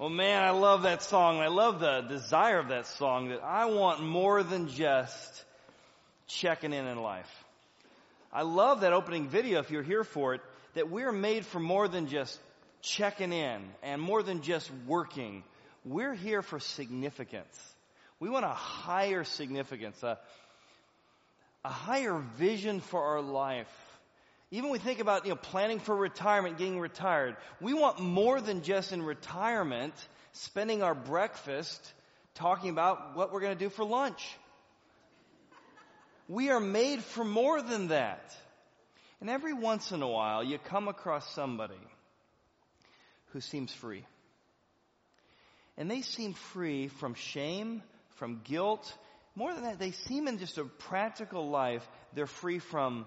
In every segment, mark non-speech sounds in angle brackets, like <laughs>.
Well, man, I love that song. I love the desire of that song that I want more than just checking in in life. I love that opening video if you're here for it, that we're made for more than just checking in and more than just working. We're here for significance. We want a higher significance, a, a higher vision for our life. Even we think about, you know, planning for retirement, getting retired, we want more than just in retirement, spending our breakfast talking about what we're going to do for lunch. We are made for more than that. And every once in a while, you come across somebody who seems free. And they seem free from shame, from guilt. More than that, they seem in just a practical life, they're free from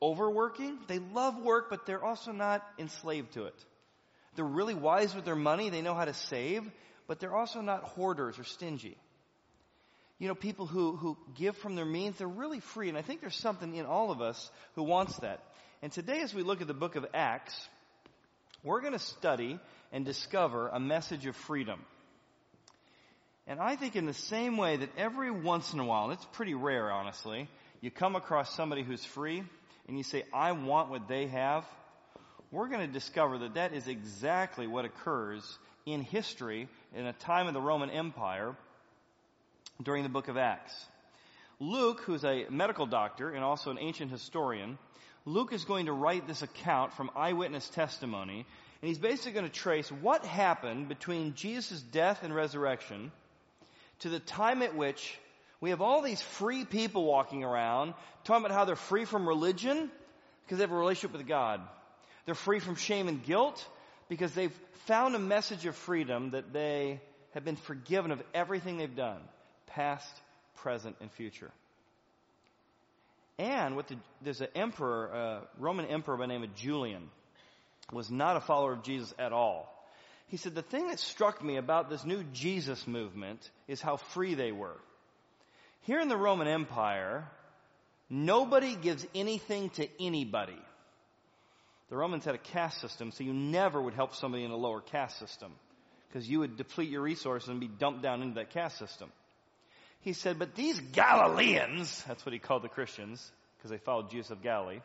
overworking. They love work, but they're also not enslaved to it. They're really wise with their money. They know how to save, but they're also not hoarders or stingy. You know, people who, who give from their means, they're really free. And I think there's something in all of us who wants that. And today, as we look at the book of Acts, we're going to study and discover a message of freedom. And I think in the same way that every once in a while, and it's pretty rare, honestly, you come across somebody who's free, and you say, I want what they have, we're going to discover that that is exactly what occurs in history in a time of the Roman Empire during the book of Acts. Luke, who's a medical doctor and also an ancient historian, Luke is going to write this account from eyewitness testimony, and he's basically going to trace what happened between Jesus' death and resurrection to the time at which we have all these free people walking around talking about how they're free from religion because they have a relationship with God. They're free from shame and guilt because they've found a message of freedom that they have been forgiven of everything they've done, past, present, and future. And the, there's an emperor, a Roman emperor by the name of Julian, was not a follower of Jesus at all. He said, the thing that struck me about this new Jesus movement is how free they were. Here in the Roman Empire, nobody gives anything to anybody. The Romans had a caste system, so you never would help somebody in a lower caste system because you would deplete your resources and be dumped down into that caste system. He said, but these Galileans, that's what he called the Christians because they followed Jesus of Galilee,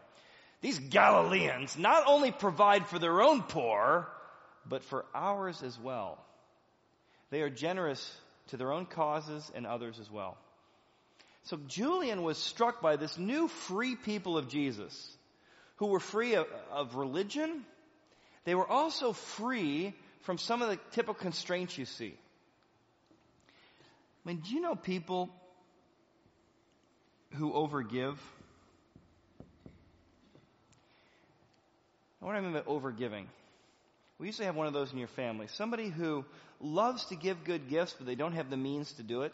these Galileans not only provide for their own poor, but for ours as well. They are generous to their own causes and others as well. So Julian was struck by this new free people of Jesus who were free of, of religion. They were also free from some of the typical constraints you see. I mean, do you know people who overgive? What do I mean by overgiving? We usually have one of those in your family. Somebody who loves to give good gifts, but they don't have the means to do it.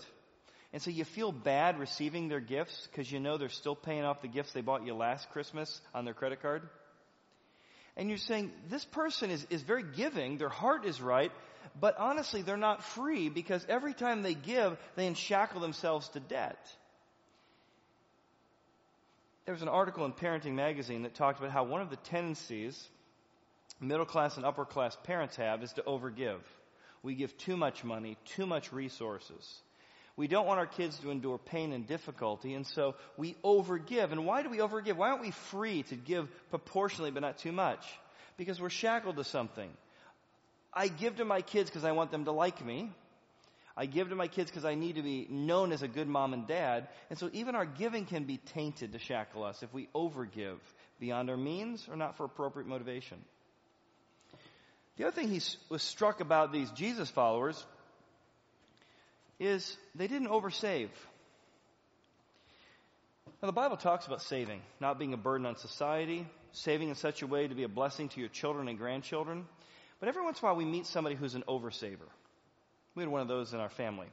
And so you feel bad receiving their gifts because you know they're still paying off the gifts they bought you last Christmas on their credit card. And you're saying, this person is, is very giving, their heart is right, but honestly they're not free because every time they give, they enshackle themselves to debt. There was an article in Parenting Magazine that talked about how one of the tendencies middle class and upper class parents have is to overgive. We give too much money, too much resources. We don't want our kids to endure pain and difficulty, and so we overgive. And why do we overgive? Why aren't we free to give proportionally but not too much? Because we're shackled to something. I give to my kids because I want them to like me. I give to my kids because I need to be known as a good mom and dad. And so even our giving can be tainted to shackle us if we overgive beyond our means or not for appropriate motivation. The other thing he was struck about these Jesus followers is they didn't oversave. Now, the Bible talks about saving, not being a burden on society, saving in such a way to be a blessing to your children and grandchildren. But every once in a while, we meet somebody who's an oversaver. We had one of those in our family.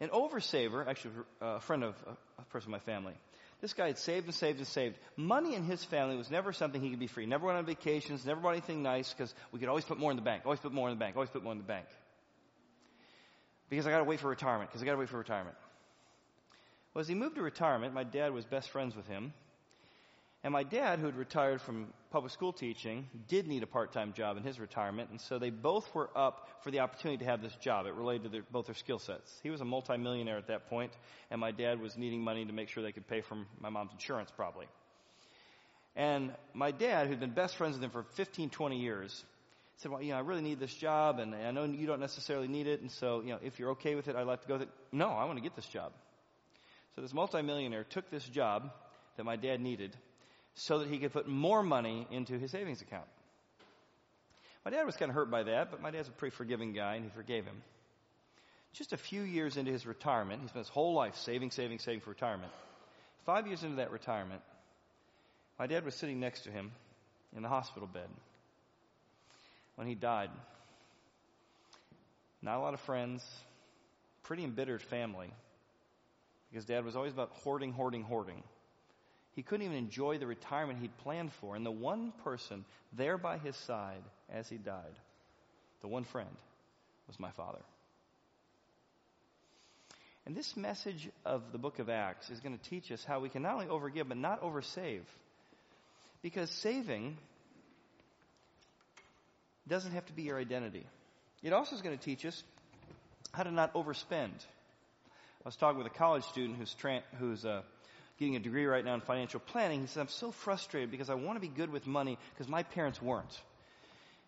An oversaver, actually uh, a friend of uh, a person in my family, this guy had saved and saved and saved. Money in his family was never something he could be free. Never went on vacations, never bought anything nice because we could always put more in the bank, always put more in the bank, always put more in the bank because I got to wait for retirement, because I got to wait for retirement. Well, as he moved to retirement, my dad was best friends with him. And my dad, who had retired from public school teaching, did need a part-time job in his retirement, and so they both were up for the opportunity to have this job. It related to their, both their skill sets. He was a multimillionaire at that point, and my dad was needing money to make sure they could pay for my mom's insurance, probably. And my dad, who'd been best friends with him for 15, 20 years, said, well, you know, I really need this job, and I know you don't necessarily need it, and so, you know, if you're okay with it, I'd like to go with it. No, I want to get this job. So this multimillionaire took this job that my dad needed, so that he could put more money into his savings account. My dad was kind of hurt by that, but my dad's a pretty forgiving guy and he forgave him. Just a few years into his retirement, he spent his whole life saving, saving, saving for retirement. Five years into that retirement, my dad was sitting next to him in the hospital bed when he died. Not a lot of friends, pretty embittered family, because dad was always about hoarding, hoarding, hoarding. He couldn't even enjoy the retirement he'd planned for. And the one person there by his side as he died, the one friend, was my father. And this message of the book of Acts is going to teach us how we can not only overgive, but not oversave. Because saving doesn't have to be your identity. It also is going to teach us how to not overspend. I was talking with a college student who's, tra- who's uh, getting a degree right now in financial planning. He said, I'm so frustrated because I want to be good with money because my parents weren't.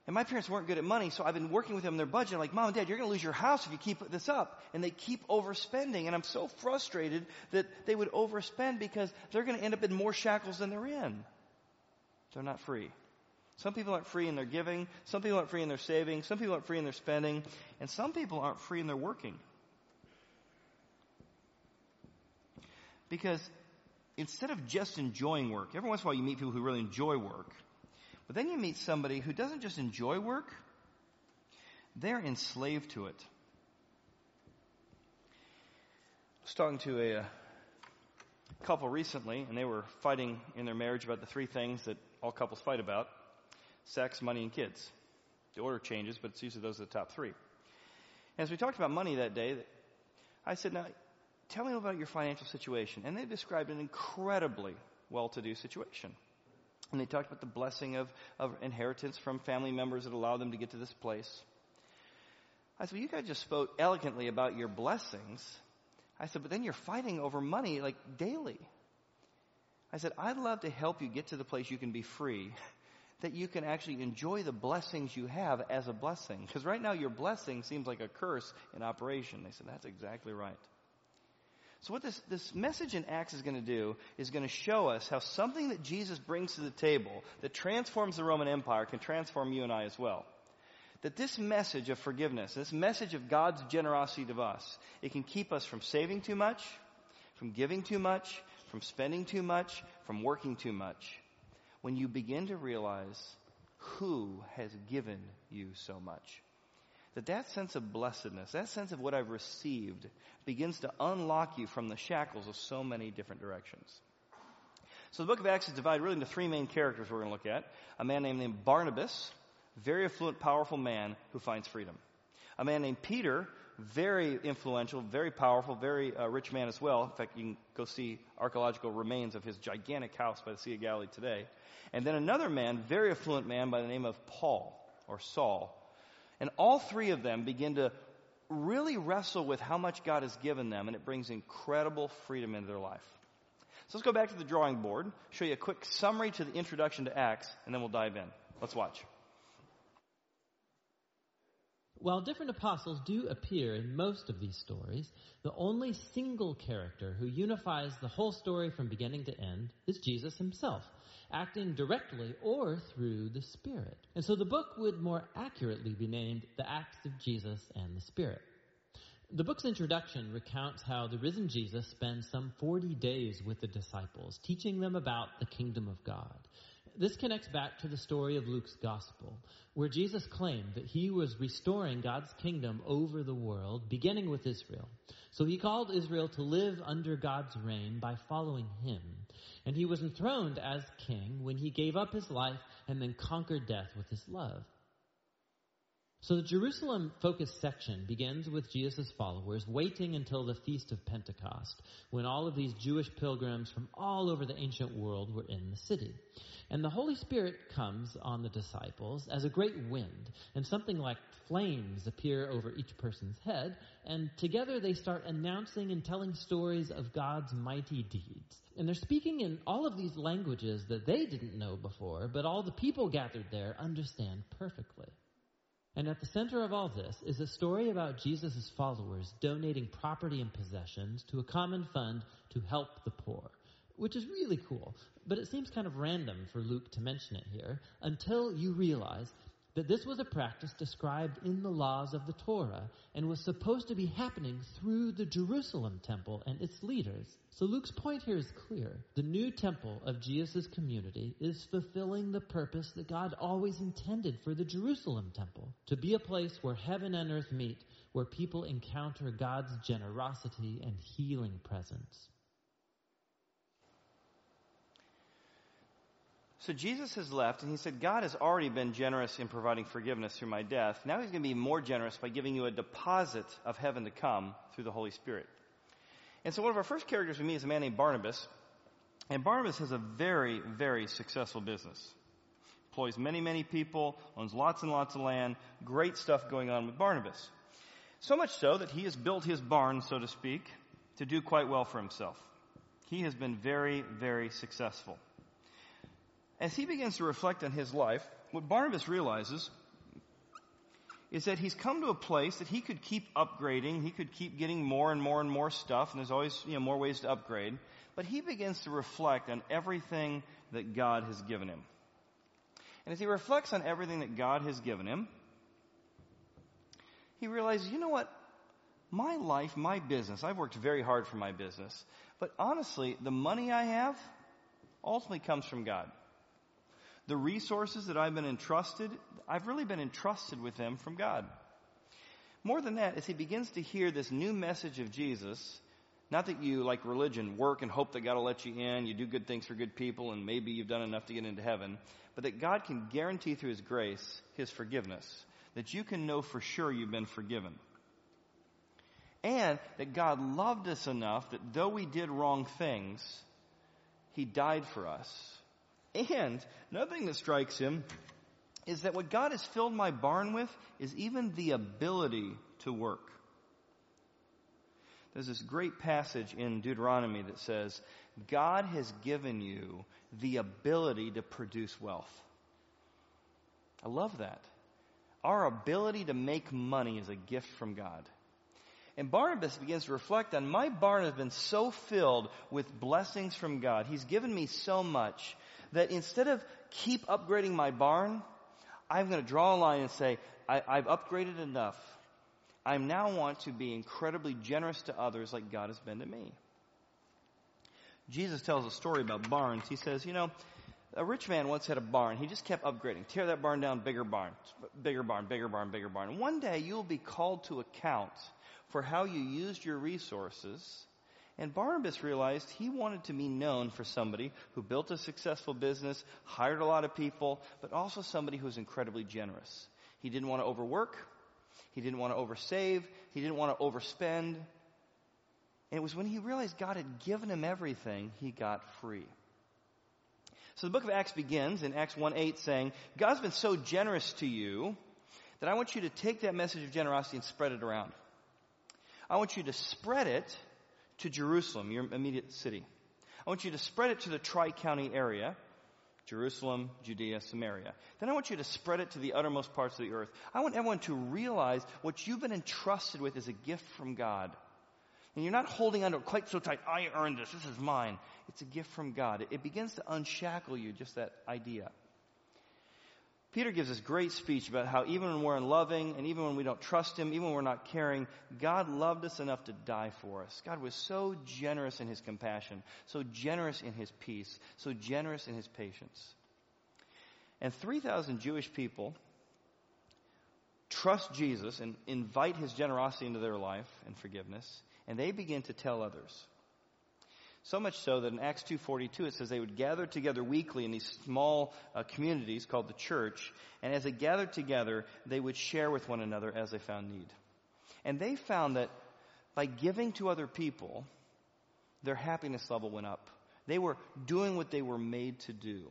And my parents weren't good at money, so I've been working with them on their budget. I'm like, Mom and Dad, you're going to lose your house if you keep this up. And they keep overspending. And I'm so frustrated that they would overspend because they're going to end up in more shackles than they're in. They're not free. Some people aren't free in their giving. Some people aren't free in their saving. Some people aren't free in their spending. And some people aren't free in their working. Because instead of just enjoying work, every once in a while you meet people who really enjoy work, but then you meet somebody who doesn't just enjoy work, they're enslaved to it. I was talking to a, a couple recently, and they were fighting in their marriage about the three things that all couples fight about sex, money, and kids. The order changes, but it's usually those are the top three. As we talked about money that day, I said, now, tell me about your financial situation. And they described an incredibly well-to-do situation. And they talked about the blessing of, of inheritance from family members that allowed them to get to this place. I said, well, you guys just spoke elegantly about your blessings. I said, but then you're fighting over money like daily. I said, I'd love to help you get to the place you can be free, that you can actually enjoy the blessings you have as a blessing. Because right now your blessing seems like a curse in operation. They said, that's exactly right. So what this, this message in Acts is going to do is going to show us how something that Jesus brings to the table that transforms the Roman Empire can transform you and I as well. That this message of forgiveness, this message of God's generosity to us, it can keep us from saving too much, from giving too much, from spending too much, from working too much. When you begin to realize who has given you so much that that sense of blessedness, that sense of what I've received, begins to unlock you from the shackles of so many different directions. So the book of Acts is divided really into three main characters we're going to look at. A man named, named Barnabas, very affluent, powerful man who finds freedom. A man named Peter, very influential, very powerful, very uh, rich man as well. In fact, you can go see archaeological remains of his gigantic house by the Sea of Galilee today. And then another man, very affluent man by the name of Paul, or Saul, and all three of them begin to really wrestle with how much God has given them, and it brings incredible freedom into their life. So let's go back to the drawing board, show you a quick summary to the introduction to Acts, and then we'll dive in. Let's watch. While different apostles do appear in most of these stories, the only single character who unifies the whole story from beginning to end is Jesus himself acting directly or through the Spirit. And so the book would more accurately be named The Acts of Jesus and the Spirit. The book's introduction recounts how the risen Jesus spends some 40 days with the disciples, teaching them about the kingdom of God. This connects back to the story of Luke's gospel, where Jesus claimed that he was restoring God's kingdom over the world, beginning with Israel. So he called Israel to live under God's reign by following him. And he was enthroned as king when he gave up his life and then conquered death with his love. So the Jerusalem focused section begins with Jesus' followers waiting until the Feast of Pentecost, when all of these Jewish pilgrims from all over the ancient world were in the city. And the Holy Spirit comes on the disciples as a great wind, and something like flames appear over each person's head, and together they start announcing and telling stories of God's mighty deeds. And they're speaking in all of these languages that they didn't know before, but all the people gathered there understand perfectly. And at the center of all this is a story about Jesus' followers donating property and possessions to a common fund to help the poor, which is really cool. But it seems kind of random for Luke to mention it here until you realize that this was a practice described in the laws of the Torah and was supposed to be happening through the Jerusalem temple and its leaders. So Luke's point here is clear. The new temple of Jesus' community is fulfilling the purpose that God always intended for the Jerusalem temple to be a place where heaven and earth meet, where people encounter God's generosity and healing presence. So Jesus has left and he said, God has already been generous in providing forgiveness through my death. Now he's going to be more generous by giving you a deposit of heaven to come through the Holy Spirit. And so one of our first characters we meet is a man named Barnabas. And Barnabas has a very, very successful business. Employs many, many people, owns lots and lots of land, great stuff going on with Barnabas. So much so that he has built his barn, so to speak, to do quite well for himself. He has been very, very successful. As he begins to reflect on his life, what Barnabas realizes is that he's come to a place that he could keep upgrading, he could keep getting more and more and more stuff, and there's always, you know, more ways to upgrade. But he begins to reflect on everything that God has given him. And as he reflects on everything that God has given him, he realizes, you know what? My life, my business, I've worked very hard for my business. But honestly, the money I have ultimately comes from God the resources that I've been entrusted, I've really been entrusted with them from God. More than that, as he begins to hear this new message of Jesus, not that you, like religion, work and hope that God will let you in, you do good things for good people, and maybe you've done enough to get into heaven, but that God can guarantee through His grace His forgiveness, that you can know for sure you've been forgiven. And that God loved us enough that though we did wrong things, He died for us and another thing that strikes him is that what God has filled my barn with is even the ability to work. There's this great passage in Deuteronomy that says, God has given you the ability to produce wealth. I love that. Our ability to make money is a gift from God. And Barnabas begins to reflect on my barn has been so filled with blessings from God. He's given me so much that instead of keep upgrading my barn, I'm going to draw a line and say, I, have upgraded enough. I now want to be incredibly generous to others like God has been to me. Jesus tells a story about barns. He says, you know, a rich man once had a barn. He just kept upgrading. Tear that barn down, bigger barn, bigger barn, bigger barn, bigger barn. One day you'll be called to account for how you used your resources and Barnabas realized he wanted to be known for somebody who built a successful business, hired a lot of people, but also somebody who was incredibly generous. He didn't want to overwork. He didn't want to oversave. He didn't want to overspend. And it was when he realized God had given him everything, he got free. So the book of Acts begins in Acts 1 8 saying, God's been so generous to you that I want you to take that message of generosity and spread it around. I want you to spread it to Jerusalem, your immediate city. I want you to spread it to the Tri County area Jerusalem, Judea, Samaria. Then I want you to spread it to the uttermost parts of the earth. I want everyone to realize what you've been entrusted with is a gift from God. And you're not holding onto it quite so tight, I earned this, this is mine. It's a gift from God. It begins to unshackle you, just that idea. Peter gives this great speech about how even when we're unloving and even when we don't trust Him, even when we're not caring, God loved us enough to die for us. God was so generous in His compassion, so generous in His peace, so generous in His patience. And 3,000 Jewish people trust Jesus and invite His generosity into their life and forgiveness, and they begin to tell others. So much so that in Acts 2.42 it says they would gather together weekly in these small uh, communities called the church, and as they gathered together, they would share with one another as they found need. And they found that by giving to other people, their happiness level went up. They were doing what they were made to do.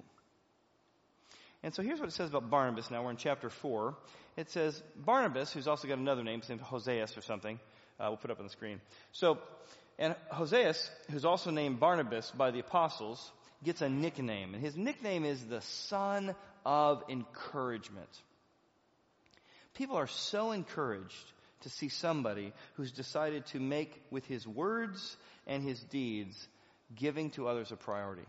And so here's what it says about Barnabas now. We're in chapter 4. It says, Barnabas, who's also got another name, his name's Hoseas or something. Uh, we'll put up on the screen. So, and Hoseas, who's also named Barnabas by the apostles, gets a nickname. And his nickname is the son of encouragement. People are so encouraged to see somebody who's decided to make with his words and his deeds giving to others a priority.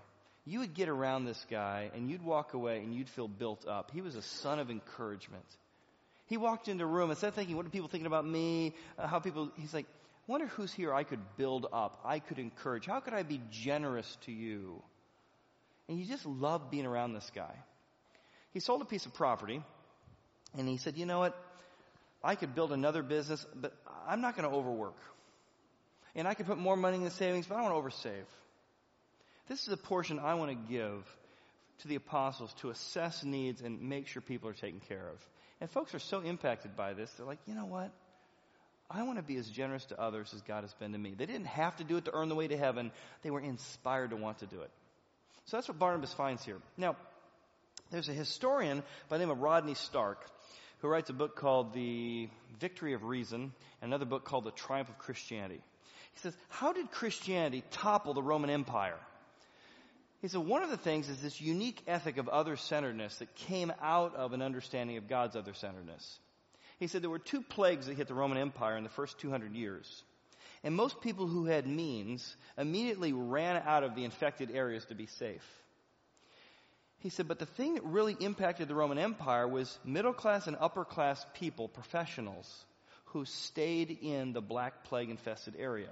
You would get around this guy and you'd walk away and you'd feel built up. He was a son of encouragement. He walked into a room instead of thinking, what are people thinking about me? Uh, how people, he's like, wonder who's here I could build up. I could encourage. How could I be generous to you? And you just love being around this guy. He sold a piece of property and he said, you know what? I could build another business, but I'm not going to overwork. And I could put more money in the savings, but I don't want to oversave. This is a portion I want to give to the apostles to assess needs and make sure people are taken care of. And folks are so impacted by this, they're like, you know what? I want to be as generous to others as God has been to me. They didn't have to do it to earn the way to heaven. They were inspired to want to do it. So that's what Barnabas finds here. Now, there's a historian by the name of Rodney Stark who writes a book called The Victory of Reason, and another book called The Triumph of Christianity. He says, How did Christianity topple the Roman Empire? He said, One of the things is this unique ethic of other centeredness that came out of an understanding of God's other centeredness. He said there were two plagues that hit the Roman Empire in the first 200 years. And most people who had means immediately ran out of the infected areas to be safe. He said, but the thing that really impacted the Roman Empire was middle class and upper class people, professionals, who stayed in the black plague infested area.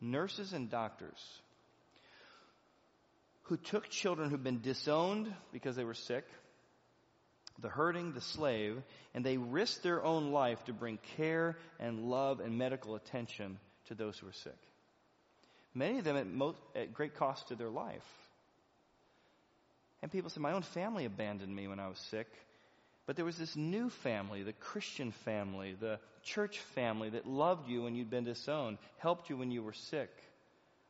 Nurses and doctors who took children who'd been disowned because they were sick, the hurting, the slave, and they risked their own life to bring care and love and medical attention to those who were sick. Many of them at, most, at great cost to their life. And people say, my own family abandoned me when I was sick. But there was this new family, the Christian family, the church family that loved you when you'd been disowned, helped you when you were sick,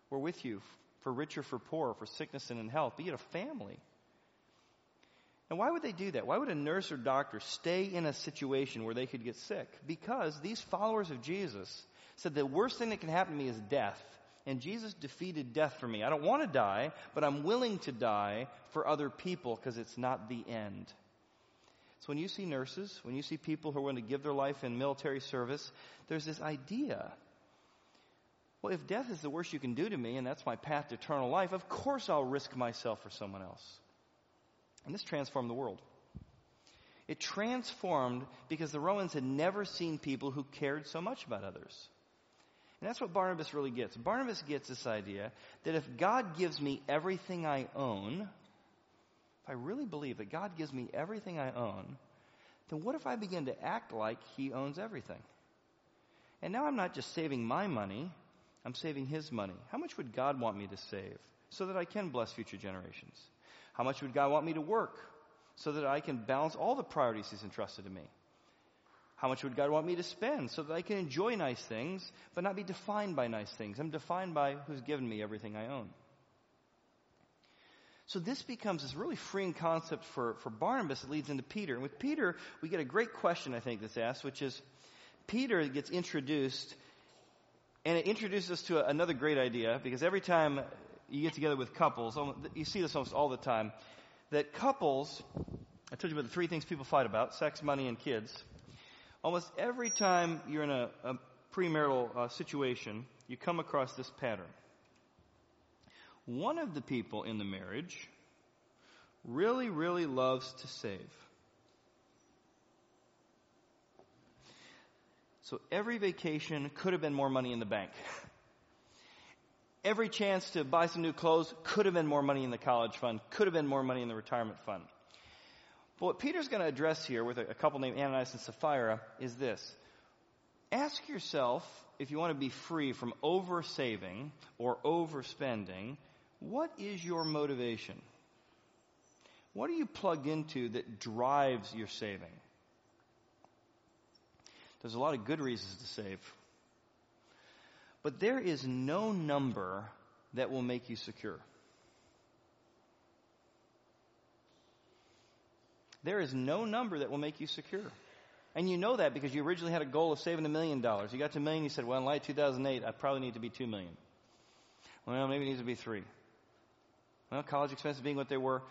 were with you for richer, for poor, for sickness and in health. But you had a family. And why would they do that? Why would a nurse or doctor stay in a situation where they could get sick? Because these followers of Jesus said the worst thing that can happen to me is death. And Jesus defeated death for me. I don't want to die, but I'm willing to die for other people because it's not the end. So when you see nurses, when you see people who are going to give their life in military service, there's this idea. Well, if death is the worst you can do to me and that's my path to eternal life, of course I'll risk myself for someone else. And this transformed the world. It transformed because the Romans had never seen people who cared so much about others. And that's what Barnabas really gets. Barnabas gets this idea that if God gives me everything I own, if I really believe that God gives me everything I own, then what if I begin to act like He owns everything? And now I'm not just saving my money, I'm saving His money. How much would God want me to save so that I can bless future generations? How much would God want me to work so that I can balance all the priorities He's entrusted to me? How much would God want me to spend so that I can enjoy nice things, but not be defined by nice things? I'm defined by who's given me everything I own. So this becomes this really freeing concept for, for Barnabas that leads into Peter. And with Peter, we get a great question, I think, that's asked, which is Peter gets introduced, and it introduces us to another great idea, because every time you get together with couples, you see this almost all the time, that couples, I told you about the three things people fight about sex, money, and kids. Almost every time you're in a, a premarital uh, situation, you come across this pattern. One of the people in the marriage really, really loves to save. So every vacation could have been more money in the bank. <laughs> every chance to buy some new clothes could have been more money in the college fund, could have been more money in the retirement fund. But what Peter's going to address here with a, a couple named Ananias and Sapphira is this. ask yourself if you want to be free from oversaving or overspending, what is your motivation? What are you plugged into that drives your saving? There's a lot of good reasons to save. But there is no number that will make you secure. There is no number that will make you secure. And you know that because you originally had a goal of saving a million dollars. You got to a million, you said, well, in light of 2008, I probably need to be two million. Well, maybe it needs to be three. Well, college expenses being what they were.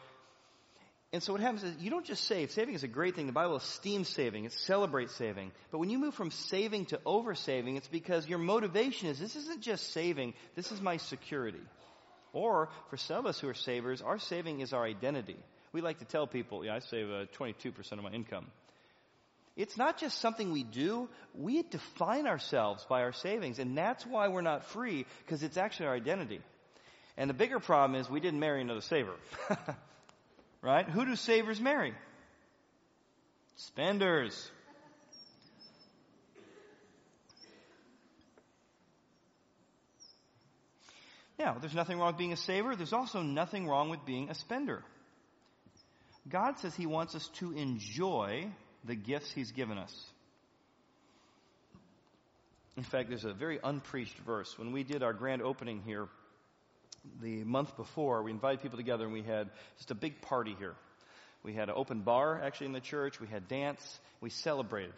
And so what happens is you don't just save. Saving is a great thing. The Bible esteems saving. It celebrates saving. But when you move from saving to over saving, it's because your motivation is this isn't just saving, this is my security. Or for some of us who are savers, our saving is our identity. We like to tell people, yeah, I save uh, 22% of my income. It's not just something we do. We define ourselves by our savings. And that's why we're not free, because it's actually our identity. And the bigger problem is we didn't marry another saver. <laughs> right? Who do savers marry? Spenders. Now, there's nothing wrong with being a saver. There's also nothing wrong with being a spender. God says He wants us to enjoy the gifts He's given us. In fact, there's a very unpreached verse. When we did our grand opening here the month before, we invited people together and we had just a big party here. We had an open bar actually in the church. We had dance. We celebrated.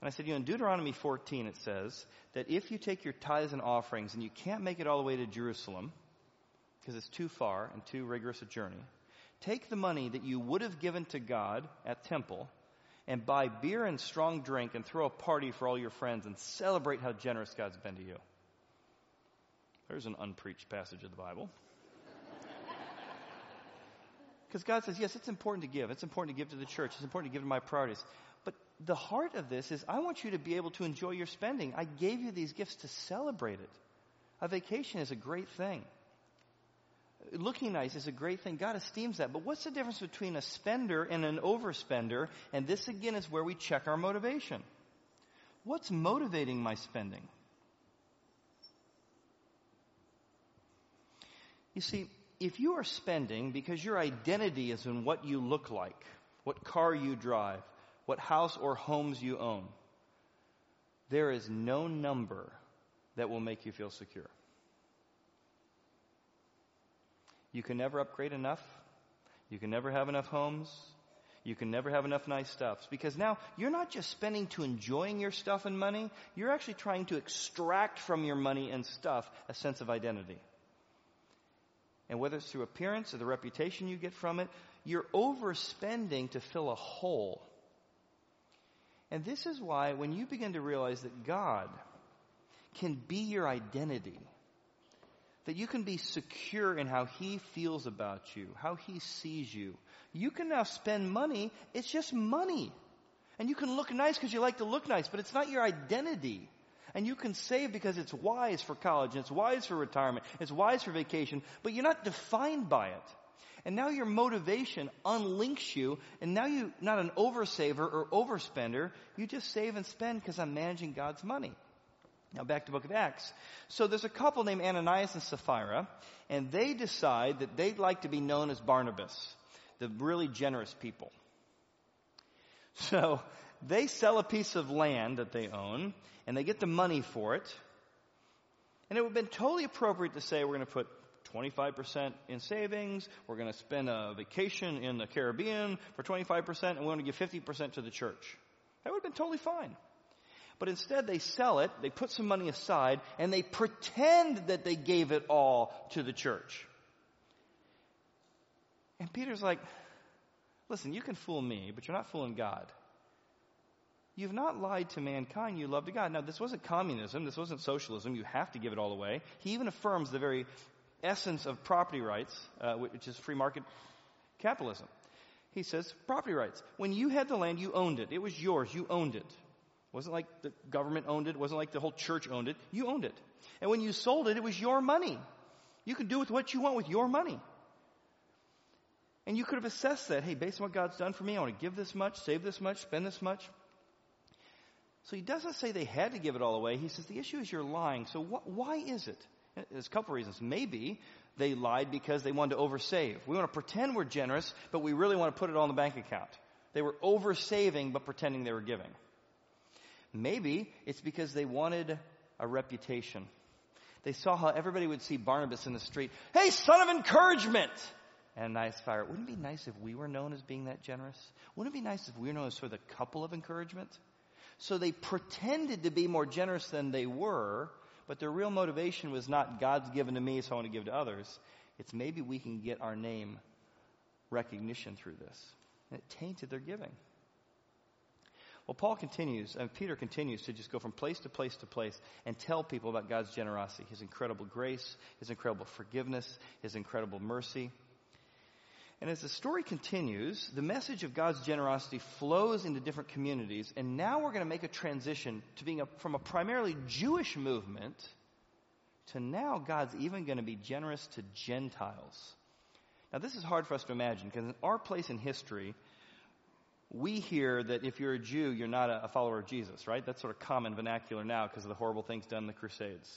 And I said, you know, in Deuteronomy 14 it says that if you take your tithes and offerings and you can't make it all the way to Jerusalem, because it's too far and too rigorous a journey, take the money that you would have given to God at temple and buy beer and strong drink and throw a party for all your friends and celebrate how generous God's been to you. There's an unpreached passage of the Bible. Because God says, yes, it's important to give. It's important to give to the church. It's important to give to my priorities. But the heart of this is I want you to be able to enjoy your spending. I gave you these gifts to celebrate it. A vacation is a great thing looking nice is a great thing. God esteems that. But what's the difference between a spender and an overspender? And this again is where we check our motivation. What's motivating my spending? You see, if you are spending because your identity is in what you look like, what car you drive, what house or homes you own, there is no number that will make you feel secure. You can never upgrade enough. You can never have enough homes. You can never have enough nice stuffs because now you're not just spending to enjoying your stuff and money, you're actually trying to extract from your money and stuff a sense of identity. And whether it's through appearance or the reputation you get from it, you're overspending to fill a hole. And this is why when you begin to realize that God can be your identity, that you can be secure in how He feels about you, how He sees you. You can now spend money. It's just money. And you can look nice because you like to look nice, but it's not your identity. And you can save because it's wise for college, and it's wise for retirement, it's wise for vacation, but you're not defined by it. And now your motivation unlinks you, and now you're not an oversaver or overspender. You just save and spend because I'm managing God's money. Now back to book of Acts. So there's a couple named Ananias and Sapphira, and they decide that they'd like to be known as Barnabas, the really generous people. So they sell a piece of land that they own, and they get the money for it. And it would have been totally appropriate to say we're going to put 25% in savings, we're going to spend a vacation in the Caribbean for 25%, and we're going to give 50% to the church. That would have been totally fine. But instead they sell it, they put some money aside, and they pretend that they gave it all to the church. And Peter's like, listen, you can fool me, but you're not fooling God. You've not lied to mankind, you love to God. Now, this wasn't communism, this wasn't socialism, you have to give it all away. He even affirms the very essence of property rights, uh, which is free market capitalism. He says, property rights. When you had the land, you owned it. It was yours. You owned it. It wasn't like the government owned it. It wasn't like the whole church owned it. You owned it. And when you sold it, it was your money. You could do with what you want with your money. And you could have assessed that, hey, based on what God's done for me, I want to give this much, save this much, spend this much. So he doesn't say they had to give it all away. He says the issue is you're lying. So wh- why is it? There's a couple reasons. Maybe they lied because they wanted to oversave. We want to pretend we're generous, but we really want to put it on the bank account. They were oversaving but pretending they were giving. Maybe it's because they wanted a reputation. They saw how everybody would see Barnabas in the street. Hey, son of encouragement! And a nice fire. Wouldn't it be nice if we were known as being that generous? Wouldn't it be nice if we were known as sort of the couple of encouragement? So they pretended to be more generous than they were, but their real motivation was not God's given to me, so I want to give to others. It's maybe we can get our name recognition through this. And it tainted their giving. Well, Paul continues, and Peter continues to just go from place to place to place and tell people about God's generosity, His incredible grace, His incredible forgiveness, His incredible mercy. And as the story continues, the message of God's generosity flows into different communities, and now we're going to make a transition to being a, from a primarily Jewish movement to now God's even going to be generous to Gentiles. Now, this is hard for us to imagine because in our place in history, we hear that if you're a Jew, you're not a, follower of Jesus, right? That's sort of common vernacular now because of the horrible things done in the Crusades.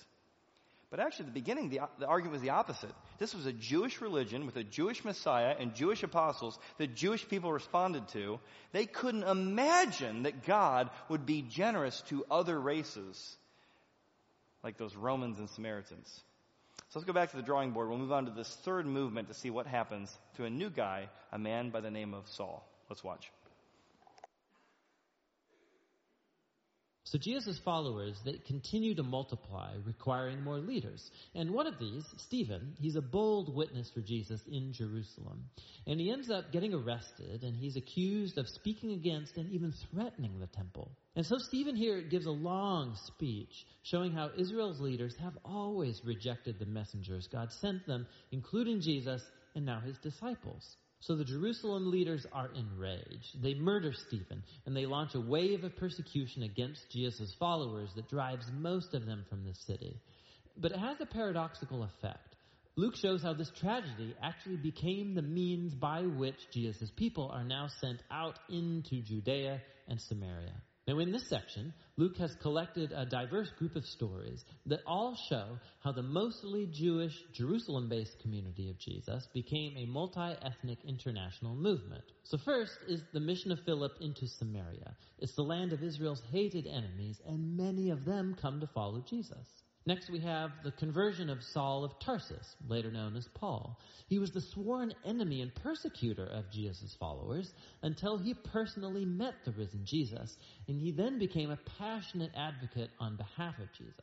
But actually, at the beginning, the, the, argument was the opposite. This was a Jewish religion with a Jewish Messiah and Jewish apostles that Jewish people responded to. They couldn't imagine that God would be generous to other races, like those Romans and Samaritans. So let's go back to the drawing board. We'll move on to this third movement to see what happens to a new guy, a man by the name of Saul. Let's watch. So Jesus' followers, they continue to multiply, requiring more leaders. And one of these, Stephen, he's a bold witness for Jesus in Jerusalem. And he ends up getting arrested, and he's accused of speaking against and even threatening the temple. And so Stephen here gives a long speech showing how Israel's leaders have always rejected the messengers God sent them, including Jesus and now his disciples. So the Jerusalem leaders are enraged. They murder Stephen, and they launch a wave of persecution against Jesus' followers that drives most of them from the city. But it has a paradoxical effect. Luke shows how this tragedy actually became the means by which Jesus' people are now sent out into Judea and Samaria. Now, in this section, Luke has collected a diverse group of stories that all show how the mostly Jewish, Jerusalem based community of Jesus became a multi ethnic international movement. So, first is the mission of Philip into Samaria. It's the land of Israel's hated enemies, and many of them come to follow Jesus. Next, we have the conversion of Saul of Tarsus, later known as Paul. He was the sworn enemy and persecutor of Jesus' followers until he personally met the risen Jesus, and he then became a passionate advocate on behalf of Jesus.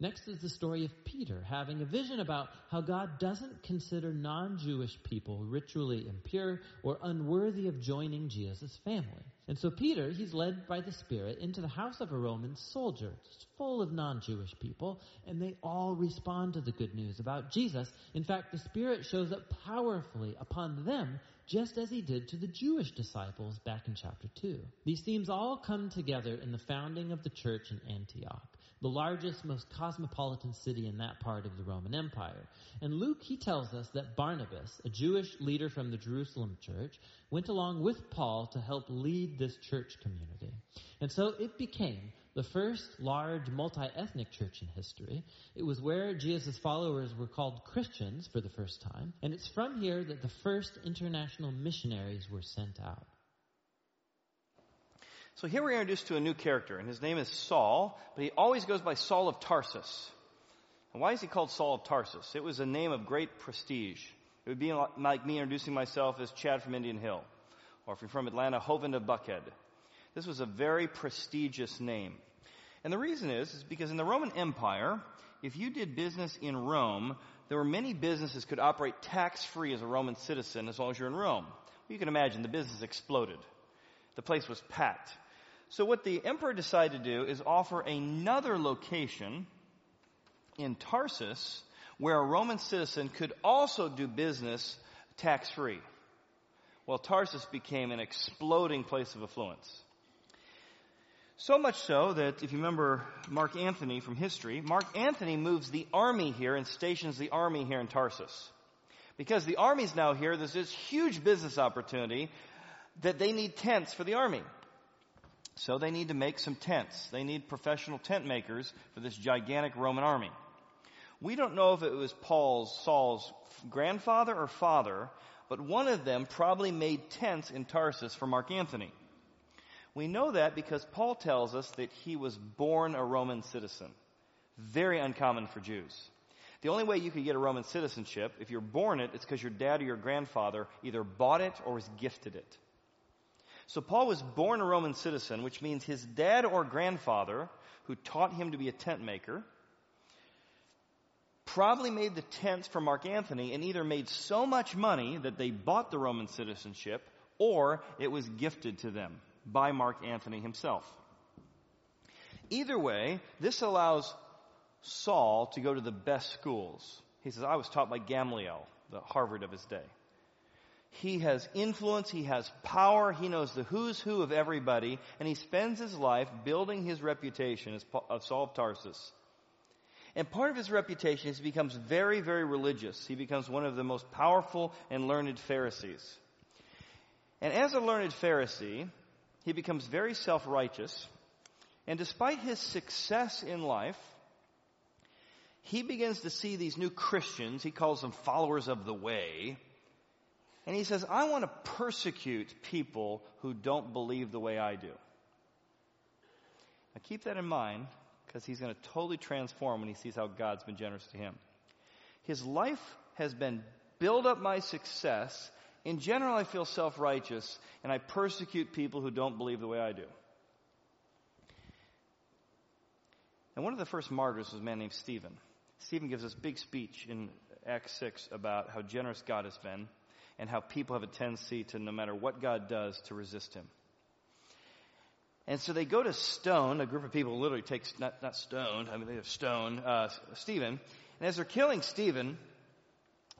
Next is the story of Peter having a vision about how God doesn't consider non-Jewish people ritually impure or unworthy of joining Jesus' family. And so Peter, he's led by the Spirit into the house of a Roman soldier, just full of non-Jewish people, and they all respond to the good news about Jesus. In fact, the Spirit shows up powerfully upon them just as he did to the Jewish disciples back in chapter 2. These themes all come together in the founding of the church in Antioch the largest, most cosmopolitan city in that part of the Roman Empire. And Luke, he tells us that Barnabas, a Jewish leader from the Jerusalem church, went along with Paul to help lead this church community. And so it became the first large multi-ethnic church in history. It was where Jesus' followers were called Christians for the first time. And it's from here that the first international missionaries were sent out. So here we're introduced to a new character, and his name is Saul, but he always goes by Saul of Tarsus. And why is he called Saul of Tarsus? It was a name of great prestige. It would be like me introducing myself as Chad from Indian Hill, or if you're from Atlanta, Hovind of Buckhead. This was a very prestigious name. And the reason is, is because in the Roman Empire, if you did business in Rome, there were many businesses could operate tax-free as a Roman citizen as long as you're in Rome. You can imagine the business exploded. The place was packed. So what the emperor decided to do is offer another location in Tarsus where a Roman citizen could also do business tax free. Well, Tarsus became an exploding place of affluence. So much so that if you remember Mark Antony from history, Mark Antony moves the army here and stations the army here in Tarsus. Because the army's now here, there's this huge business opportunity that they need tents for the army. So they need to make some tents. They need professional tent makers for this gigantic Roman army. We don't know if it was Paul's, Saul's grandfather or father, but one of them probably made tents in Tarsus for Mark Antony. We know that because Paul tells us that he was born a Roman citizen. Very uncommon for Jews. The only way you could get a Roman citizenship, if you're born it, it's because your dad or your grandfather either bought it or was gifted it. So Paul was born a Roman citizen, which means his dad or grandfather, who taught him to be a tent maker, probably made the tents for Mark Antony and either made so much money that they bought the Roman citizenship or it was gifted to them by Mark Antony himself. Either way, this allows Saul to go to the best schools. He says, I was taught by Gamaliel, the Harvard of his day. He has influence, he has power, he knows the who's who of everybody, and he spends his life building his reputation as Saul of Tarsus. And part of his reputation is he becomes very, very religious. He becomes one of the most powerful and learned Pharisees. And as a learned Pharisee, he becomes very self-righteous. And despite his success in life, he begins to see these new Christians, he calls them followers of the way, and he says, I want to persecute people who don't believe the way I do. Now keep that in mind because he's going to totally transform when he sees how God's been generous to him. His life has been build up my success. In general, I feel self-righteous and I persecute people who don't believe the way I do. And one of the first martyrs was a man named Stephen. Stephen gives this big speech in Acts 6 about how generous God has been and how people have a tendency to, no matter what God does, to resist Him. And so they go to stone, a group of people literally takes, not, not stone, I mean, they have stone, uh, Stephen. And as they're killing Stephen,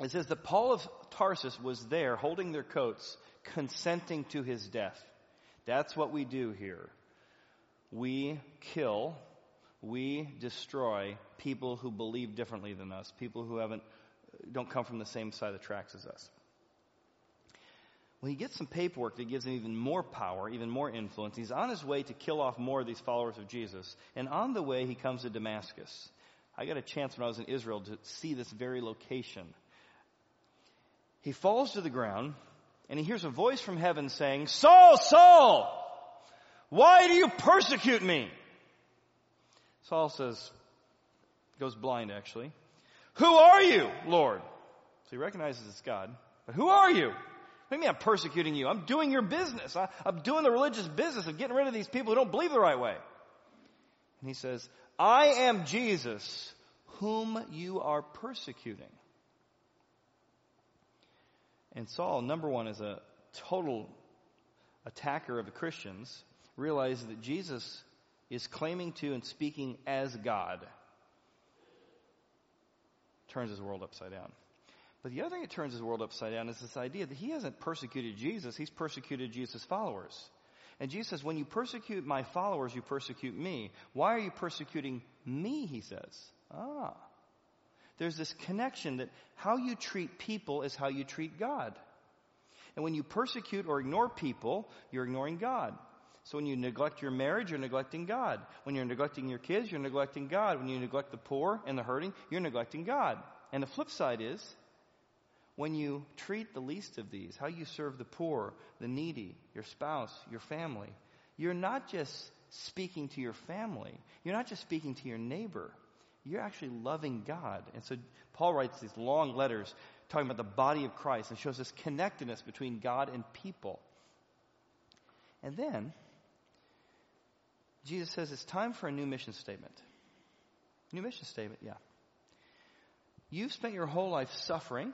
it says that Paul of Tarsus was there holding their coats, consenting to his death. That's what we do here. We kill, we destroy people who believe differently than us, people who haven't, don't come from the same side of the tracks as us. Well, he gets some paperwork that gives him even more power, even more influence. He's on his way to kill off more of these followers of Jesus. And on the way, he comes to Damascus. I got a chance when I was in Israel to see this very location. He falls to the ground and he hears a voice from heaven saying, Saul, Saul, why do you persecute me? Saul says, goes blind actually. Who are you, Lord? So he recognizes it's God. But who are you? What do you mean I'm persecuting you? I'm doing your business. I, am doing the religious business of getting rid of these people who don't believe the right way. And he says, I am Jesus whom you are persecuting. And Saul, number one, is a total attacker of the Christians, realizes that Jesus is claiming to and speaking as God. Turns his world upside down. But the other thing that turns his world upside down is this idea that he hasn't persecuted Jesus, he's persecuted Jesus' followers. And Jesus says, when you persecute my followers, you persecute me. Why are you persecuting me? He says. Ah. There's this connection that how you treat people is how you treat God. And when you persecute or ignore people, you're ignoring God. So when you neglect your marriage, you're neglecting God. When you're neglecting your kids, you're neglecting God. When you neglect the poor and the hurting, you're neglecting God. And the flip side is, when you treat the least of these, how you serve the poor, the needy, your spouse, your family, you're not just speaking to your family. You're not just speaking to your neighbor. You're actually loving God. And so Paul writes these long letters talking about the body of Christ and shows this connectedness between God and people. And then Jesus says it's time for a new mission statement. New mission statement, yeah. You've spent your whole life suffering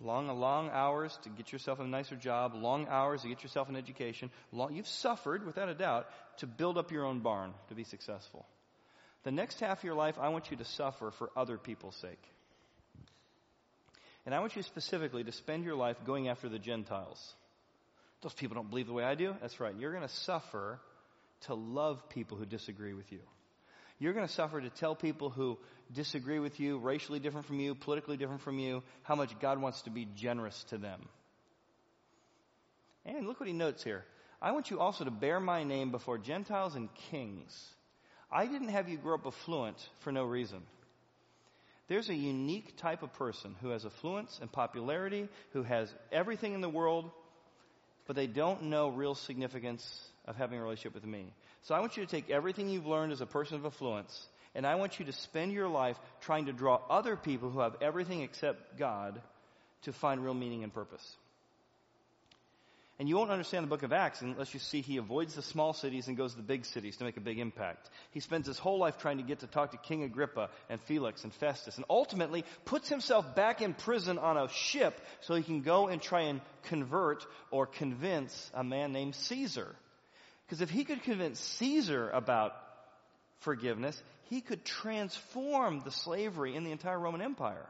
long, long hours to get yourself a nicer job, long hours to get yourself an education. Long, you've suffered, without a doubt, to build up your own barn to be successful. The next half of your life, I want you to suffer for other people's sake. And I want you specifically to spend your life going after the Gentiles. Those people don't believe the way I do. That's right. You're going to suffer to love people who disagree with you. You're going to suffer to tell people who disagree with you, racially different from you, politically different from you, how much God wants to be generous to them. And look what he notes here. I want you also to bear my name before Gentiles and kings. I didn't have you grow up affluent for no reason. There's a unique type of person who has affluence and popularity, who has everything in the world, but they don't know real significance of having a relationship with me. So I want you to take everything you've learned as a person of affluence, and I want you to spend your life trying to draw other people who have everything except God to find real meaning and purpose. And you won't understand the book of Acts unless you see he avoids the small cities and goes to the big cities to make a big impact. He spends his whole life trying to get to talk to King Agrippa and Felix and Festus and ultimately puts himself back in prison on a ship so he can go and try and convert or convince a man named Caesar. Because if he could convince Caesar about forgiveness, he could transform the slavery in the entire Roman Empire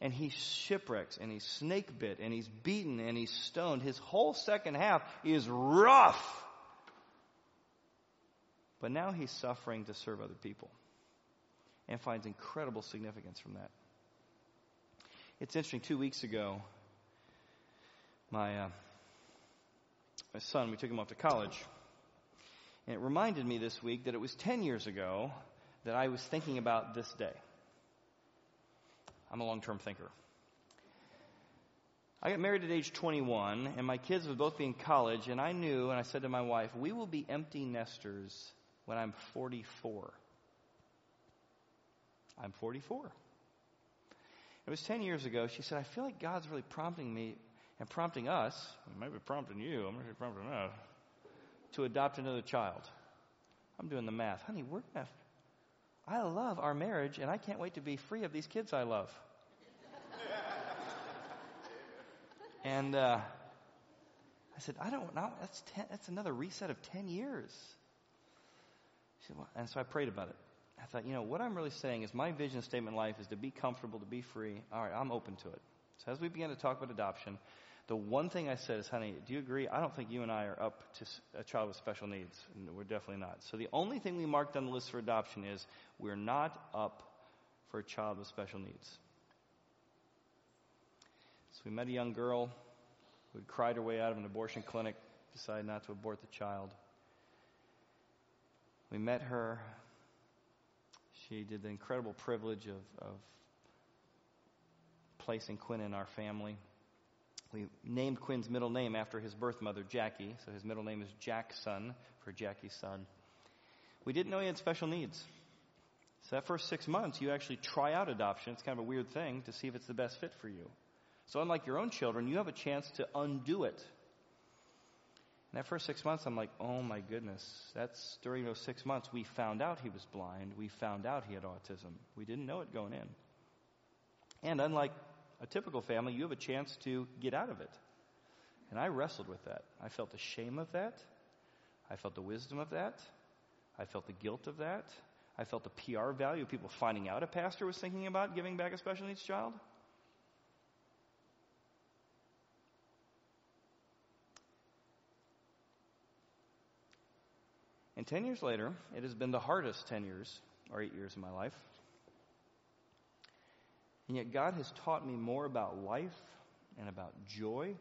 and he's shipwrecked and he's snake bit and he's beaten and he's stoned. His whole second half is rough. But now he's suffering to serve other people and finds incredible significance from that. It's interesting, two weeks ago, my, uh, my son, we took him off to college. And it reminded me this week that it was 10 years ago that I was thinking about this day. I'm a long term thinker. I got married at age 21, and my kids would both be in college, and I knew, and I said to my wife, we will be empty nesters when I'm 44. I'm 44. It was 10 years ago. She said, I feel like God's really prompting me and prompting us, maybe prompting you, I'm maybe prompting us, to adopt another child. I'm doing the math. Honey, we're going to I love our marriage and I can't wait to be free of these kids I love. <laughs> and uh, I said, I don't know. That's, ten, that's another reset of 10 years. Said, well, and so I prayed about it. I thought, you know, what I'm really saying is my vision statement in life is to be comfortable, to be free. All right, I'm open to it. So as we began to talk about adoption, the one thing I said is, honey, do you agree? I don't think you and I are up to a child with special needs. We're definitely not. So the only thing we marked on the list for adoption is we're not up for a child with special needs. So we met a young girl who had cried her way out of an abortion clinic, decided not to abort the child. We met her. She did the incredible privilege of, of placing Quinn in our family. We named Quinn's middle name after his birth mother, Jackie. So his middle name is Jackson for Jackie's son. We didn't know he had special needs. So that first six months, you actually try out adoption. It's kind of a weird thing to see if it's the best fit for you. So unlike your own children, you have a chance to undo it. And that first six months, I'm like, oh my goodness. That's during those six months, we found out he was blind. We found out he had autism. We didn't know it going in. And unlike a typical family, you have a chance to get out of it. And I wrestled with that. I felt the shame of that. I felt the wisdom of that. I felt the guilt of that. I felt the PR value of people finding out a pastor was thinking about giving back a special needs child. And 10 years later, it has been the hardest 10 years, or 8 years of my life. And yet, God has taught me more about life and about joy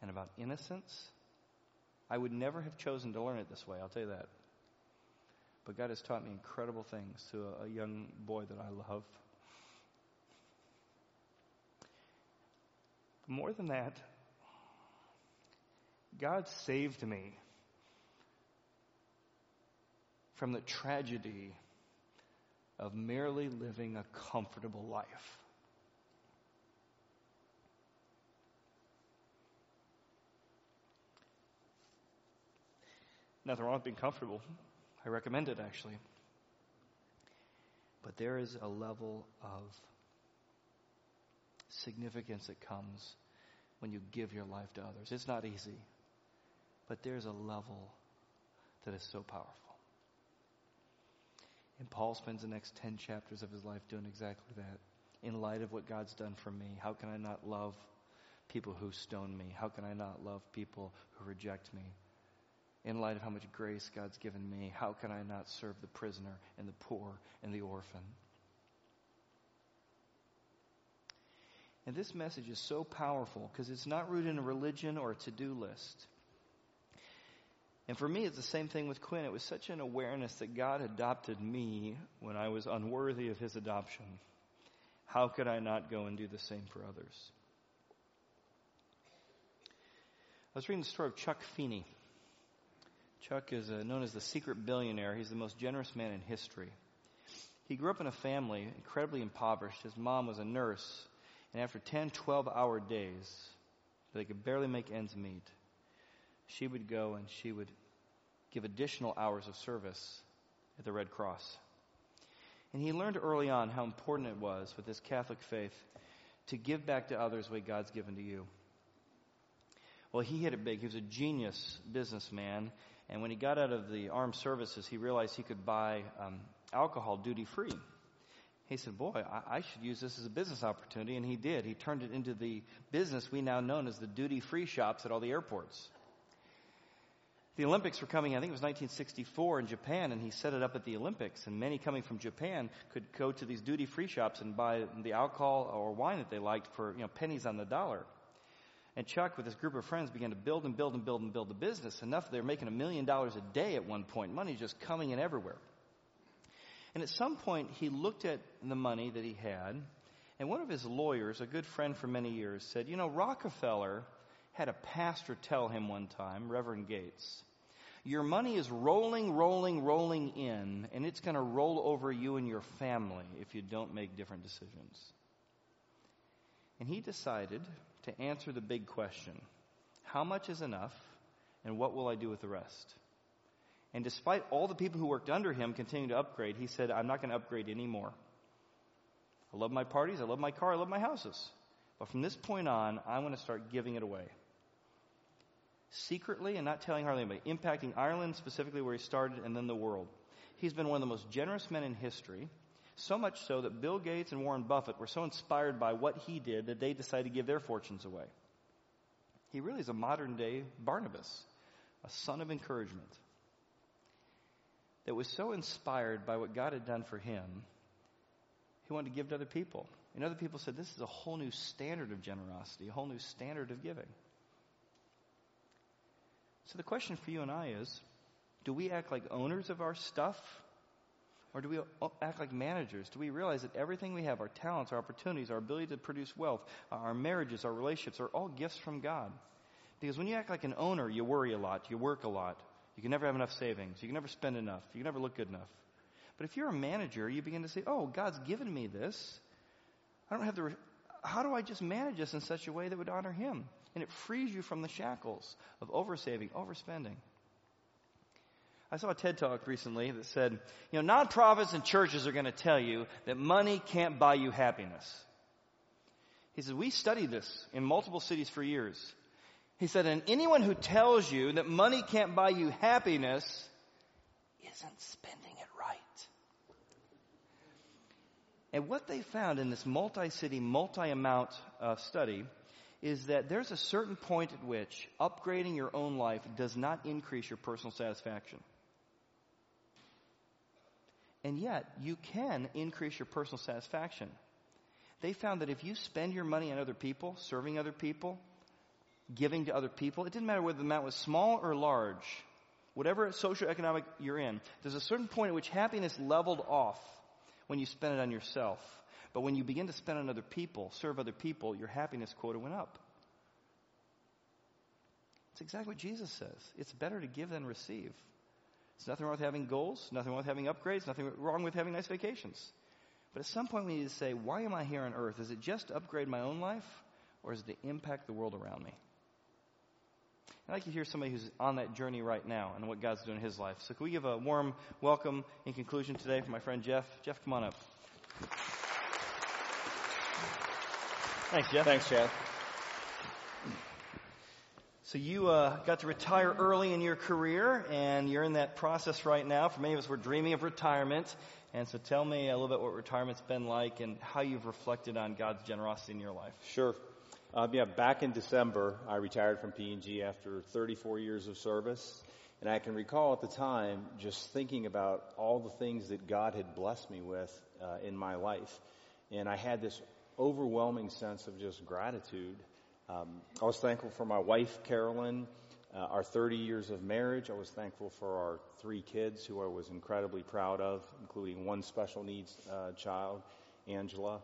and about innocence. I would never have chosen to learn it this way, I'll tell you that. But God has taught me incredible things to a, a young boy that I love. More than that, God saved me from the tragedy of merely living a comfortable life. Nothing wrong with being comfortable. I recommend it actually. But there is a level of significance that comes when you give your life to others. It's not easy, but there's a level that is so powerful. And Paul spends the next 10 chapters of his life doing exactly that. In light of what God's done for me, how can I not love people who stone me? How can I not love people who reject me? In light of how much grace God's given me, how can I not serve the prisoner and the poor and the orphan? And this message is so powerful because it's not rooted in a religion or a to do list. And for me, it's the same thing with Quinn. It was such an awareness that God adopted me when I was unworthy of his adoption. How could I not go and do the same for others? I was reading the story of Chuck Feeney. Chuck is uh, known as the secret billionaire. He's the most generous man in history. He grew up in a family incredibly impoverished. His mom was a nurse, and after 10, 12 hour days, they could barely make ends meet, she would go and she would give additional hours of service at the Red Cross. And he learned early on how important it was with his Catholic faith to give back to others what God's given to you. Well, he hit it big. He was a genius businessman. And when he got out of the armed services, he realized he could buy um, alcohol duty free. He said, Boy, I, I, should use this as a business opportunity. And he did. He turned it into the business we now know as the duty free shops at all the airports. The Olympics were coming, I think it was 1964 in Japan, and he set it up at the Olympics. And many coming from Japan could go to these duty free shops and buy the alcohol or wine that they liked for you know, pennies on the dollar. And Chuck, with his group of friends, began to build and build and build and build the business. Enough they were making a million dollars a day at one point. Money just coming in everywhere. And at some point, he looked at the money that he had, and one of his lawyers, a good friend for many years, said, You know, Rockefeller had a pastor tell him one time, Reverend Gates, your money is rolling, rolling, rolling in, and it's going to roll over you and your family if you don't make different decisions. And he decided to answer the big question how much is enough, and what will I do with the rest? And despite all the people who worked under him continuing to upgrade, he said, I'm not going to upgrade anymore. I love my parties, I love my car, I love my houses. But from this point on, I'm going to start giving it away. Secretly and not telling hardly anybody, impacting Ireland specifically where he started and then the world. He's been one of the most generous men in history. So much so that Bill Gates and Warren Buffett were so inspired by what he did that they decided to give their fortunes away. He really is a modern day Barnabas, a son of encouragement that was so inspired by what God had done for him, he wanted to give to other people. And other people said, This is a whole new standard of generosity, a whole new standard of giving. So the question for you and I is do we act like owners of our stuff? Or do we act like managers? Do we realize that everything we have, our talents, our opportunities, our ability to produce wealth, our marriages, our relationships, are all gifts from God? Because when you act like an owner, you worry a lot, you work a lot, you can never have enough savings, you can never spend enough, you can never look good enough. But if you're a manager, you begin to say, oh, God's given me this. I don't have to, re- how do I just manage this in such a way that would honor Him? And it frees you from the shackles of oversaving, overspending. I saw a TED talk recently that said, you know, nonprofits and churches are going to tell you that money can't buy you happiness. He said, we studied this in multiple cities for years. He said, and anyone who tells you that money can't buy you happiness isn't spending it right. And what they found in this multi-city, multi-amount uh, study is that there's a certain point at which upgrading your own life does not increase your personal satisfaction. And yet, you can increase your personal satisfaction. They found that if you spend your money on other people, serving other people, giving to other people, it didn't matter whether the amount was small or large, whatever socioeconomic you're in, there's a certain point at which happiness leveled off when you spend it on yourself. But when you begin to spend on other people, serve other people, your happiness quota went up. It's exactly what Jesus says. It's better to give than receive. There's nothing wrong with having goals, nothing wrong with having upgrades, nothing wrong with having nice vacations. But at some point we need to say, why am I here on earth? Is it just to upgrade my own life, or is it to impact the world around me? I'd like to hear somebody who's on that journey right now and what God's doing in his life. So can we give a warm welcome in conclusion today for my friend Jeff? Jeff, come on up. Thanks, Jeff. Thanks, Chad. So you uh, got to retire early in your career, and you're in that process right now. For many of us, we're dreaming of retirement. And so tell me a little bit what retirement's been like and how you've reflected on God's generosity in your life. Sure. Um, yeah, back in December, I retired from P&G after 34 years of service. And I can recall at the time just thinking about all the things that God had blessed me with uh, in my life. And I had this overwhelming sense of just gratitude um, I was thankful for my wife, Carolyn, uh, our 30 years of marriage. I was thankful for our three kids, who I was incredibly proud of, including one special needs uh, child, Angela.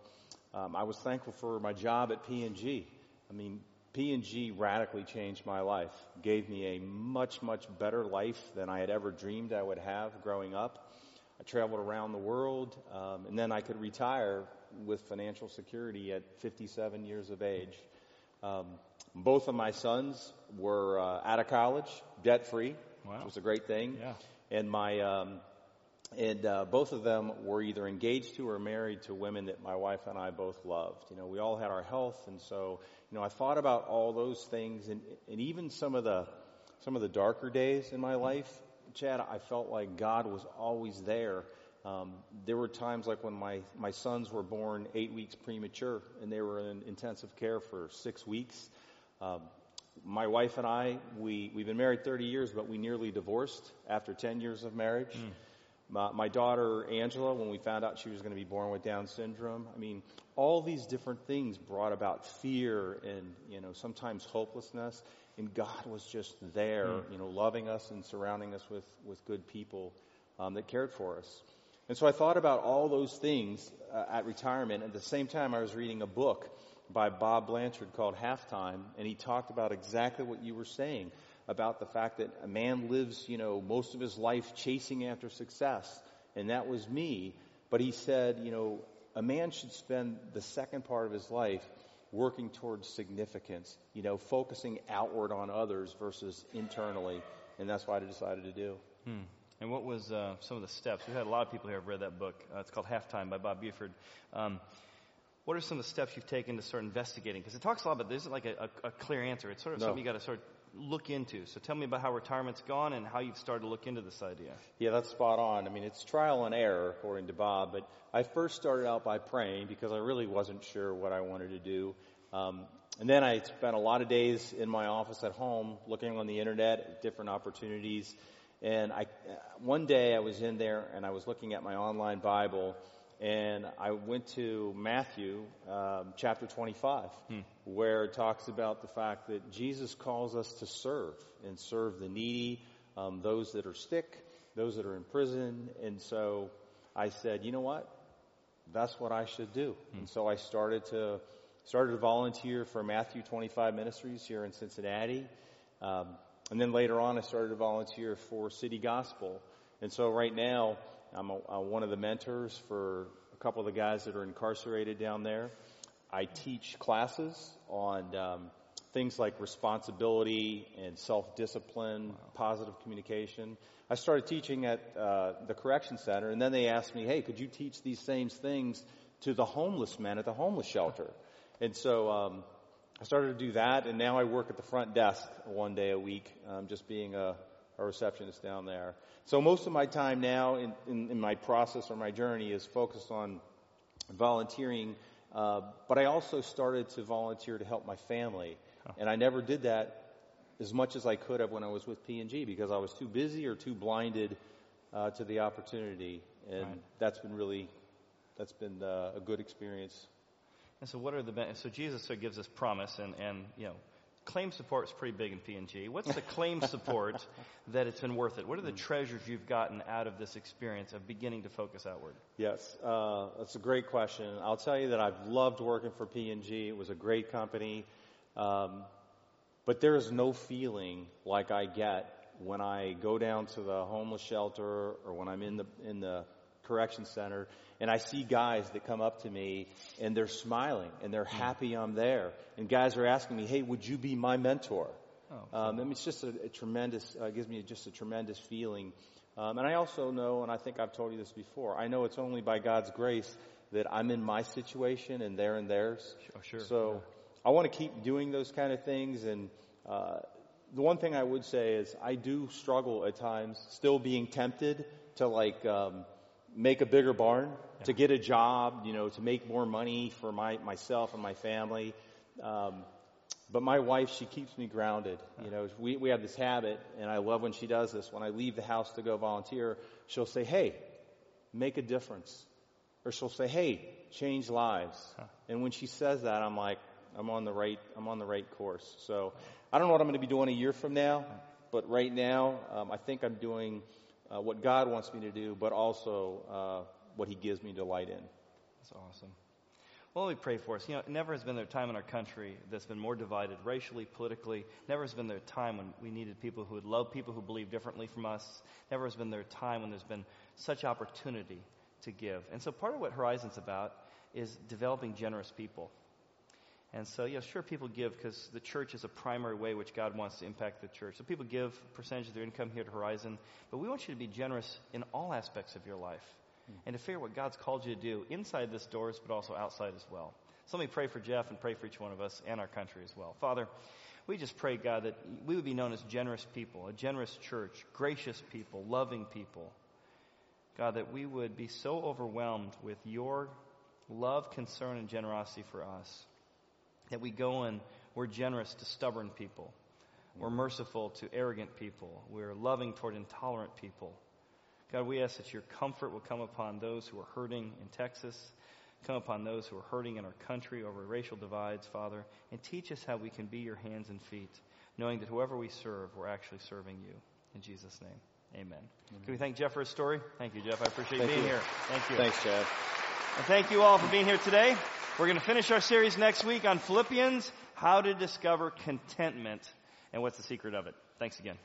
Um, I was thankful for my job at P&G. I mean, P&G radically changed my life, gave me a much, much better life than I had ever dreamed I would have growing up. I traveled around the world, um, and then I could retire with financial security at 57 years of age. Um, both of my sons were uh, out of college, debt free, Wow. which was a great thing. Yeah. And my um, and uh, both of them were either engaged to or married to women that my wife and I both loved. You know, we all had our health, and so you know, I thought about all those things, and and even some of the some of the darker days in my life, Chad. I felt like God was always there. Um, there were times like when my my sons were born eight weeks premature, and they were in intensive care for six weeks. Um, my wife and I, we, we've been married 30 years, but we nearly divorced after 10 years of marriage. My, my daughter Angela, when we found out she was going to be born with Down syndrome, I mean, all these different things brought about fear and, you know, sometimes hopelessness. And God was just there, you know, loving us and surrounding us with, with good people um, that cared for us. And so I thought about all those things uh, at retirement. At the same time, I was reading a book by Bob Blanchard called Halftime, and he talked about exactly what you were saying about the fact that a man lives, you know, most of his life chasing after success, and that was me. But he said, you know, a man should spend the second part of his life working towards significance, you know, focusing outward on others versus internally, and that's what I decided to do. Hmm. And what was uh, some of the steps? We've had a lot of people here have read that book. Uh, it's called Halftime by Bob Buford. Um, what are some of the steps you've taken to start investigating? Because it talks a lot about there isn't like a, a, a clear answer. It's sort of No. something you got to sort of look into. So tell me about how retirement's gone and how you've started to look into this idea. Yeah, that's spot on. I mean, it's trial and error, according to Bob, but I first started out by praying because I really wasn't sure what I wanted to do. Um, and then I spent a lot of days in my office at home looking on the internet at different opportunities. And I, one day I was in there and I was looking at my online Bible and I went to Matthew um, chapter 25, where it talks about the fact that Jesus calls us to serve and serve the needy, um, those that are sick, those that are in prison. And so I said, you know what? That's what I should do. And so I started to started to volunteer for Matthew 25 Ministries here in Cincinnati. Um, and then later on, I started to volunteer for City Gospel. And so right now, I'm, a, one of the mentors for a couple of the guys that are incarcerated down there. I teach classes on um, things like responsibility and self-discipline, positive communication. I started teaching at uh, the correction center, and then they asked me, "Hey, could you teach these same things to the homeless men at the homeless shelter?" And so um, I started to do that, and now I work at the front desk one day a week, um, just being a, a receptionist down there. So most of my time now in, in, in my process or my journey is focused on volunteering, uh, but I also started to volunteer to help my family, and I never did that as much as I could have when I was with P&G because I was too busy or too blinded uh, to the opportunity, and Right. that's been really that's been uh, a good experience. And so what are the so Jesus sort of gives us promise and, and you know claim support is pretty big in P&G. What's the claim support <laughs> that it's been worth it? What are the treasures you've gotten out of this experience of beginning to focus outward? Yes, uh, that's a great question. I'll tell you that I've loved working for P&G. It was a great company, um, but there is no feeling like I get when I go down to the homeless shelter or when I'm in the in the correction center and I see guys that come up to me and they're smiling and they're happy I'm there. And guys are asking me, "Hey, would you be my mentor?" Oh, Um, I mean, it's just a, a tremendous, uh, gives me just a tremendous feeling. Um, and I also know, and I think I've told you this before, I know it's only by God's grace that I'm in my situation and they're in theirs. Oh, sure. So I want to keep doing those kind of things. And uh, the one thing I would say is I do struggle at times, still being tempted to like um, make a bigger barn, to get a job, you know, to make more money for my myself and my family. Um, but my wife, she keeps me grounded. You know, we, we have this habit, and I love when she does this. When I leave the house to go volunteer, she'll say, hey, make a difference. Or she'll say, hey, change lives. And when she says that, I'm like, I'm on the right, I'm on the right course. So I don't know what I'm going to be doing a year from now, but right now, um, I think I'm doing uh, what God wants me to do, but also uh, what He gives me delight in. That's awesome. Well, let me pray for us. You know, never has been there a time in our country that's been more divided racially, politically. Never has been there a time when we needed people who would love people who believe differently from us. Never has been there a time when there's been such opportunity to give. And so part of what Horizon's about is developing generous people. And so, yeah, sure, people give because the church is a primary way which God wants to impact the church. So people give a percentage of their income here at Horizon, but we want you to be generous in all aspects of your life hmm. and to figure what God's called you to do inside this doors, but also outside as well. So let me pray for Jeff and pray for each one of us and our country as well. Father, we just pray, God, that we would be known as generous people, a generous church, gracious people, loving people. God, that we would be so overwhelmed with your love, concern, and generosity for us that we go and we're generous to stubborn people. We're mm-hmm. merciful to arrogant people. We're loving toward intolerant people. God, we ask that your comfort will come upon those who are hurting in Texas, come upon those who are hurting in our country over racial divides, Father, and teach us how we can be your hands and feet, knowing that whoever we serve, we're actually serving you. In Jesus' name, amen. amen. Can we thank Jeff for his story? Thank you, Jeff. I appreciate thank being you. here. Thank you. Thanks, Chad. And thank you all for being here today. We're going to finish our series next week on Philippians, how to discover contentment and what's the secret of it. Thanks again.